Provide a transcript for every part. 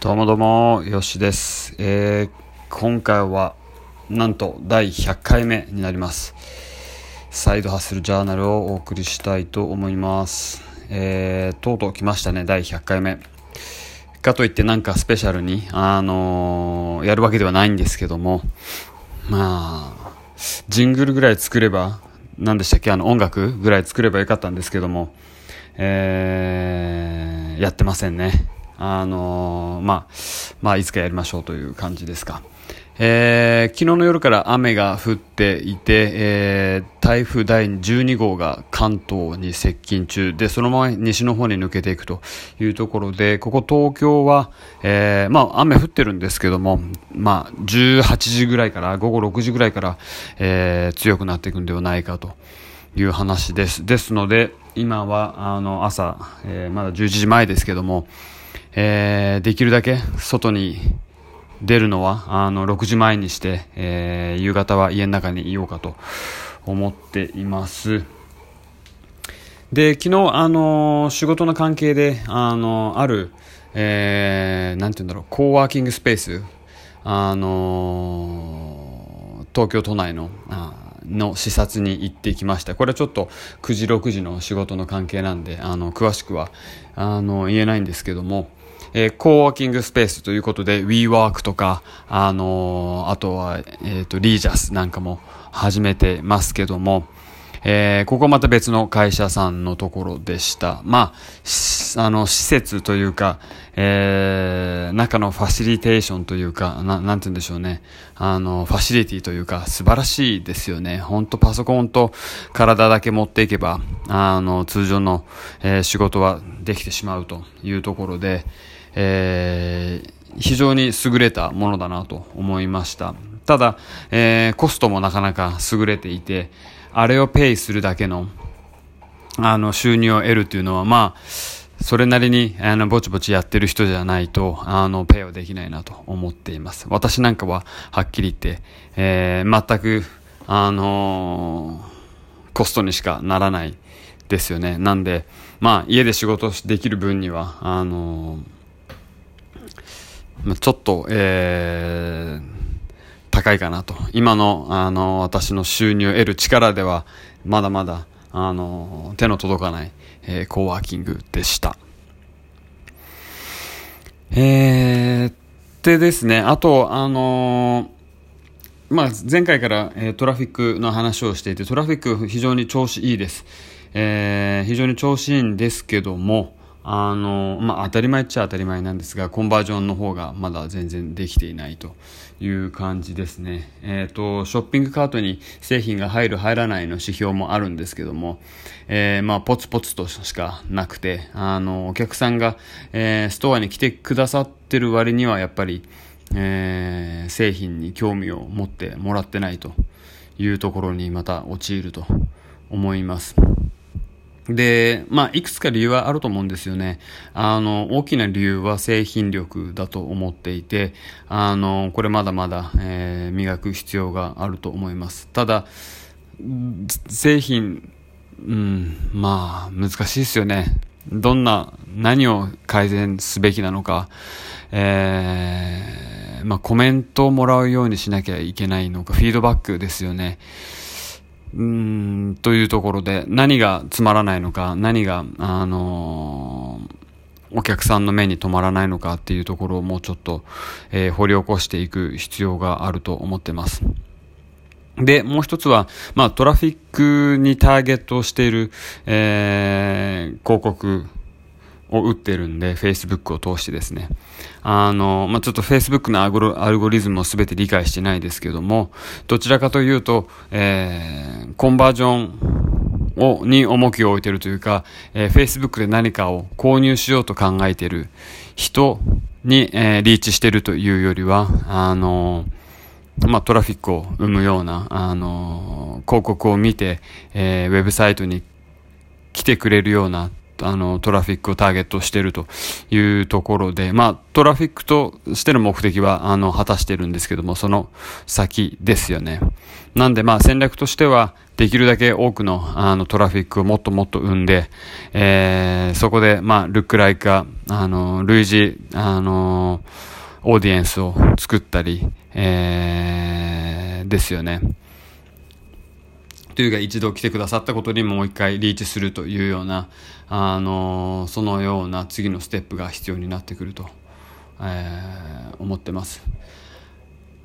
どうもどうも、よしです。えー、今回は、なんと第100回目になります。サイドハッスルジャーナルをお送りしたいと思います。えー、とうとう来ましたね、第100回目。かといってなんかスペシャルに、あのー、やるわけではないんですけども、まあ、ジングルぐらい作れば、何でしたっけ、あの音楽ぐらい作ればよかったんですけども、えー、やってませんね。あのー、まあ、まあ、いつかやりましょうという感じですか。えー、昨日の夜から雨が降っていて、えー、台風第12号が関東に接近中で、そのまま西の方に抜けていくというところで、ここ東京は、えー、まあ雨降ってるんですけども、まあ18時ぐらいから、午後6時ぐらいから、えー、強くなっていくんではないかという話です。ですので、今はあの朝、えー、まだ11時前ですけども、えー、できるだけ外に出るのはあの6時前にして、えー、夕方は家の中にいようかと思っています。で、昨日、あの仕事の関係で、あのある、えー、なんて言うんだろう、コーワーキングスペース、あの東京都内の、あの視察に行ってきました。これはちょっと9時、6時の仕事の関係なんで、あの、詳しくは、あの、言えないんですけども、えー、コーワーキングスペースということで、WeWork とか、あのー、あとは、えっ、ー、と、リージャスなんかも始めてますけども、えー、ここまた別の会社さんのところでした。まあ、あの、施設というか、えー、中のファシリテーションというか、ななんて言うんでしょうね。あの、ファシリティというか、素晴らしいですよね。ほんとパソコンと体だけ持っていけば、あの、通常の、えー、仕事はできてしまうというところで、えー、非常に優れたものだなと思いました。ただ、えー、コストもなかなか優れていて、あれをペイするだけの、あの、収入を得るっていうのは、まあ、それなりに、あの、ぼちぼちやってる人じゃないと、あの、ペイはできないなと思っています。私なんかは、はっきり言って、えー、全く、あのー、コストにしかならないですよね。なんで、まあ、家で仕事できる分には、あのーちょっと、えー、高いかなと。今の、あの、私の収入を得る力では、まだまだ、あの、手の届かない、えー、コーワーキングでした。えー、でですね、あと、あのまあ、前回から、えー、トラフィックの話をしていて、トラフィック非常に調子いいです。えー、非常に調子いいんですけども、あの、まあ、当たり前っちゃ当たり前なんですが、コンバージョンの方がまだ全然できていないという感じですね。えっ、ー、と、ショッピングカートに製品が入る入らないの指標もあるんですけども、えー、まあ、ポツポツとしかなくて、あの、お客さんが、えー、ストアに来てくださってる割にはやっぱり、えー、製品に興味を持ってもらってないというところにまた陥ると思います。で、まあ、いくつか理由はあると思うんですよね。あの、大きな理由は製品力だと思っていて、あの、これまだまだ、えー、磨く必要があると思います。ただ、製品、うん、まあ、難しいですよね。どんな、何を改善すべきなのか、えー、まあ、コメントをもらうようにしなきゃいけないのか、フィードバックですよね。うん、というところで、何がつまらないのか、何が、あのー、お客さんの目に止まらないのかっていうところをもうちょっと、えー、掘り起こしていく必要があると思ってます。で、もう一つは、まあ、トラフィックにターゲットしている、えー、広告を打ってるんで、Facebook を通してですね。あの、まあ、ちょっと Facebook のアルゴリズムを全て理解してないですけども、どちらかというと、えー、コンバージョンを、に重きを置いてるというか、えー、Facebook で何かを購入しようと考えてる人に、えー、リーチしてるというよりは、あのまあ、トラフィックを生むような、あの広告を見て、えー、ウェブサイトに来てくれるようなあの、トラフィックをターゲットしているというところで、まあ、トラフィックとしての目的は、あの、果たしてるんですけども、その先ですよね。なんで、まあ、戦略としては、できるだけ多くの、あの、トラフィックをもっともっと生んで、えー、そこで、まあ、ルックライカ、あの、類似、あの、オーディエンスを作ったり、えー、ですよね。というか一度来てくださったことにもう一回リーチするというような、あのそのような次のステップが必要になってくると、えー、思ってます。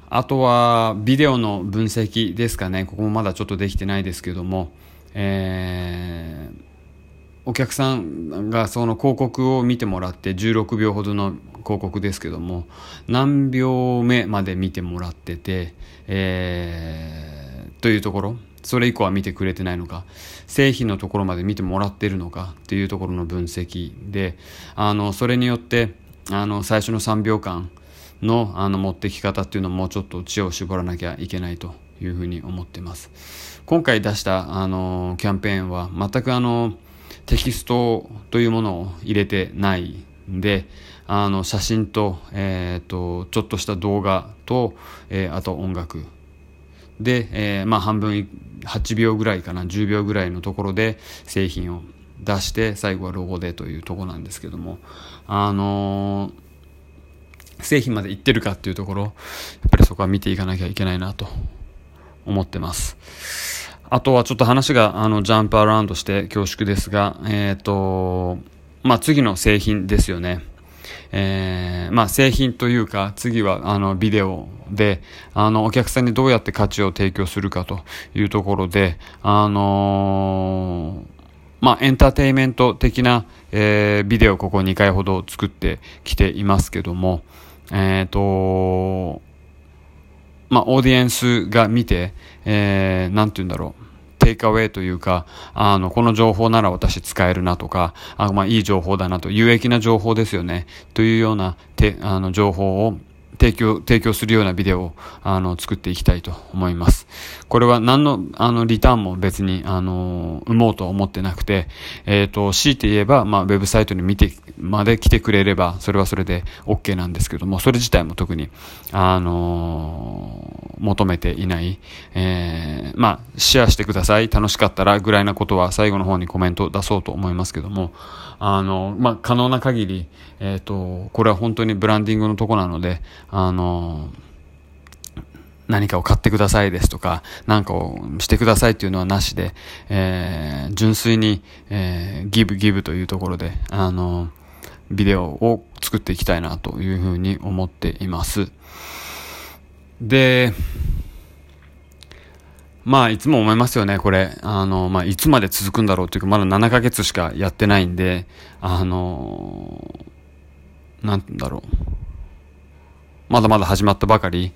あとはビデオの分析ですかね。ここもまだちょっとできてないですけども、えー、お客さんがその広告を見てもらって16秒ほどの広告ですけども何秒目まで見てもらってて、えー、というところそれ以降は見てくれてないのか製品のところまで見てもらってるのかっていうところの分析であのそれによってあの最初の3秒間のあの持ってき方っていうのをもうちょっと知恵を絞らなきゃいけないというふうに思ってます。今回出したあのキャンペーンは全くあのテキストというものを入れてないんであの写真と,、えーと、ちょっとした動画と、えー、あと音楽で、えー、まあ半分8秒ぐらいかな10秒ぐらいのところで製品を出して最後はロゴでというとこなんですけども。あのー、製品までいってるかっていうところやっぱりそこは見ていかなきゃいけないなと思ってます。あとはちょっと話があのジャンプアラウンドして恐縮ですがえっ、ー、とまあ次の製品ですよね。えー、まあ、製品というか、次はあのビデオで、あの、お客さんにどうやって価値を提供するかというところで、あのー、まあ、エンターテイメント的な、えー、ビデオをここ2回ほど作ってきていますけども、えっ、と、まあ、オーディエンスが見て、えー、なんて言うんだろう。テイクアウェイというか、あの、この情報なら私使えるなとか、あまあ、いい情報だなと、有益な情報ですよね、というような、て、あの、情報を提供、提供するようなビデオを、あの、作っていきたいと思います。これは何の、あの、リターンも別に、あの、生もうとは思ってなくて、えっ、ー、と、強いて言えば、まあ、ウェブサイトに見て、まで来てくれれば、それはそれで OK なんですけども、それ自体も特に、あの求めていない、えー、まあ、シェアしてください、楽しかったら、ぐらいなことは最後の方にコメントを出そうと思いますけども、あの、まあ、可能な限り、えっ、ー、と、これは本当にブランディングのとこなので、あの、何かを買ってくださいですとか、何かをしてくださいっていうのはなしで、えー、純粋に、えー、ギブギブというところで、あの、ビデオを作っていきたいなというふうに思っています。で、まあ、いつも思いますよね、これ。あの、まあ、いつまで続くんだろうっていうか、まだ7ヶ月しかやってないんで、あの、なんだろう。まだまだ始まったばかり、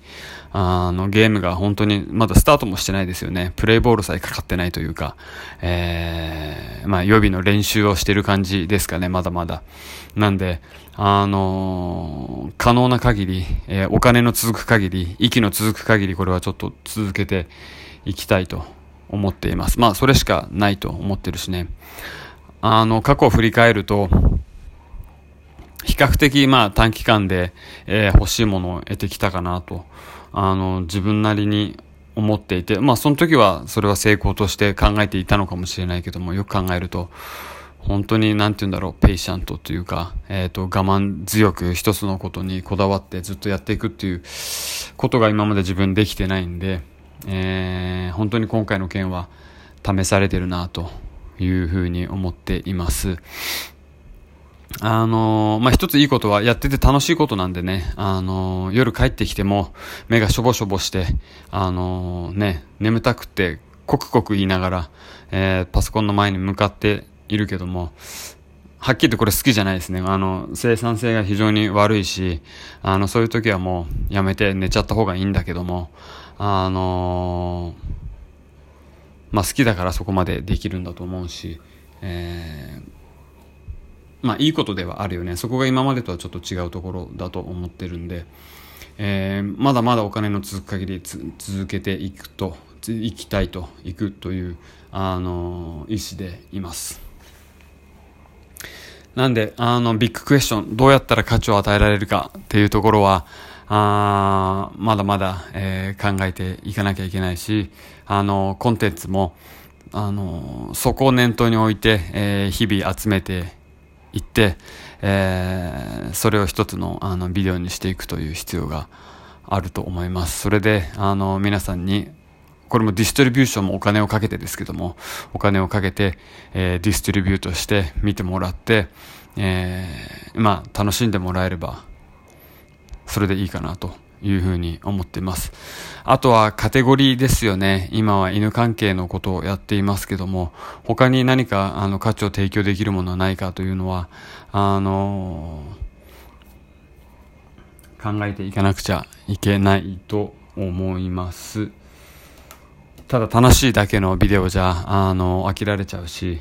あの、ゲームが本当に、まだスタートもしてないですよね。プレイボールさえかかってないというか、えー、まあ、予備の練習をしてる感じですかね、まだまだ。なんで、あのー、可能な限り、えー、お金の続く限り、息の続く限り、これはちょっと続けて、いきたいと思っています。まあ、それしかないと思ってるしね。あの、過去を振り返ると、比較的、まあ、短期間で、えー、欲しいものを得てきたかなと、あの、自分なりに思っていて、まあ、その時は、それは成功として考えていたのかもしれないけども、よく考えると、本当に、なんて言うんだろう、ペイシャントというか、えっ、ー、と、我慢強く一つのことにこだわってずっとやっていくっていうことが今まで自分できてないんで、えー、本当に今回の件は試されてるなというふうに思っています。あのー、まあ、一ついいことはやってて楽しいことなんでね、あのー、夜帰ってきても目がしょぼしょぼして、あのー、ね、眠たくてコクコク言いながら、えパソコンの前に向かっているけども、はっきりとこれ好きじゃないですね。あの、生産性が非常に悪いし、あの、そういう時はもうやめて寝ちゃった方がいいんだけども、あの、まあ好きだからそこまでできるんだと思うし、えー、まあいいことではあるよね。そこが今までとはちょっと違うところだと思ってるんで、えー、まだまだお金の続く限り続けていくと、いきたいと、いくという、あの意思でいます。なんで、あの、ビッグクエスチョン、どうやったら価値を与えられるかっていうところは、あまだまだ、えー、考えていかなきゃいけないし、あの、コンテンツも、あの、そこを念頭に置いて、えー、日々集めていって、えー、それを一つのあのビデオにしていくという必要があると思います。それで、あの、皆さんに、これもディストリビューションもお金をかけてですけども、お金をかけて、えー、ディストリビュートして見てもらって、えー、まあ、楽しんでもらえれば、それでいいかなというふうに思っています。あとはカテゴリーですよね。今は犬関係のことをやっていますけども、他に何かあの価値を提供できるものはないかというのは、あのー、考えていかなくちゃいけないと思います。ただ楽しいだけのビデオじゃ、あの、飽きられちゃうし、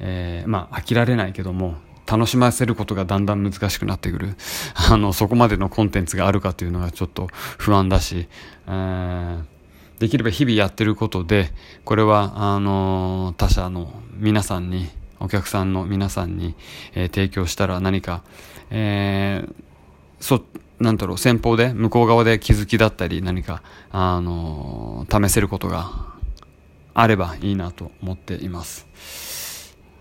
えー、まあ飽きられないけども、楽しませることがだんだん難しくなってくる。あの、そこまでのコンテンツがあるかというのがちょっと不安だし、えー、できれば日々やってることで、これは、あの、他社の皆さんに、お客さんの皆さんに、えー、提供したら何か、えー、そ、なんだろう、先方で、向こう側で気づきだったり、何か、あの、試せることがあればいいなと思っています。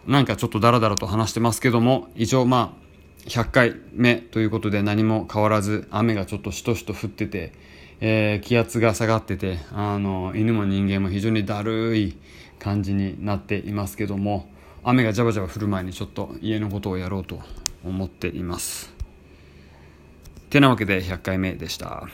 なんかちょっとダラダラと話してますけども、一応まあ、100回目ということで何も変わらず、雨がちょっとしとしと降ってて、えー、気圧が下がってて、あの、犬も人間も非常にだるい感じになっていますけども、雨がジャバジャバ降る前にちょっと家のことをやろうと思っています。てなわけで100回目でした。